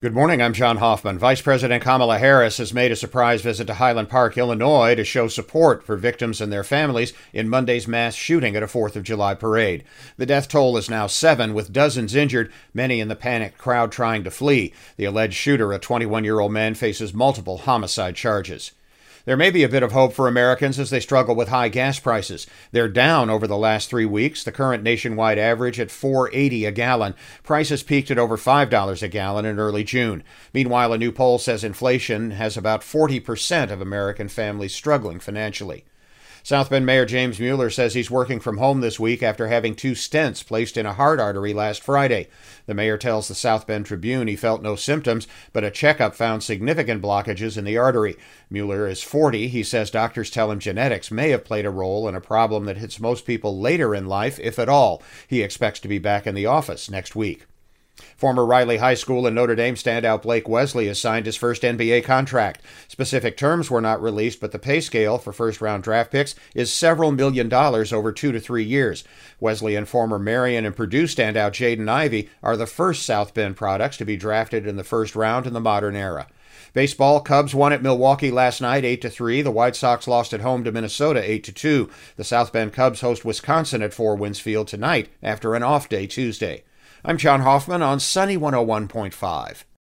Good morning. I'm John Hoffman. Vice President Kamala Harris has made a surprise visit to Highland Park, Illinois to show support for victims and their families in Monday's mass shooting at a 4th of July parade. The death toll is now seven, with dozens injured, many in the panicked crowd trying to flee. The alleged shooter, a 21 year old man, faces multiple homicide charges. There may be a bit of hope for Americans as they struggle with high gas prices. They're down over the last 3 weeks, the current nationwide average at 4.80 a gallon. Prices peaked at over $5 a gallon in early June. Meanwhile, a new poll says inflation has about 40% of American families struggling financially. South Bend Mayor James Mueller says he's working from home this week after having two stents placed in a heart artery last Friday. The mayor tells the South Bend Tribune he felt no symptoms, but a checkup found significant blockages in the artery. Mueller is 40. He says doctors tell him genetics may have played a role in a problem that hits most people later in life, if at all. He expects to be back in the office next week. Former Riley High School and Notre Dame standout Blake Wesley has signed his first NBA contract. Specific terms were not released, but the pay scale for first round draft picks is several million dollars over two to three years. Wesley and former Marian and Purdue standout Jaden Ivey are the first South Bend products to be drafted in the first round in the modern era. Baseball, Cubs won at Milwaukee last night 8 to 3. The White Sox lost at home to Minnesota 8 to 2. The South Bend Cubs host Wisconsin at Four Winds Field tonight after an off day Tuesday. I'm John Hoffman on Sunny 101.5.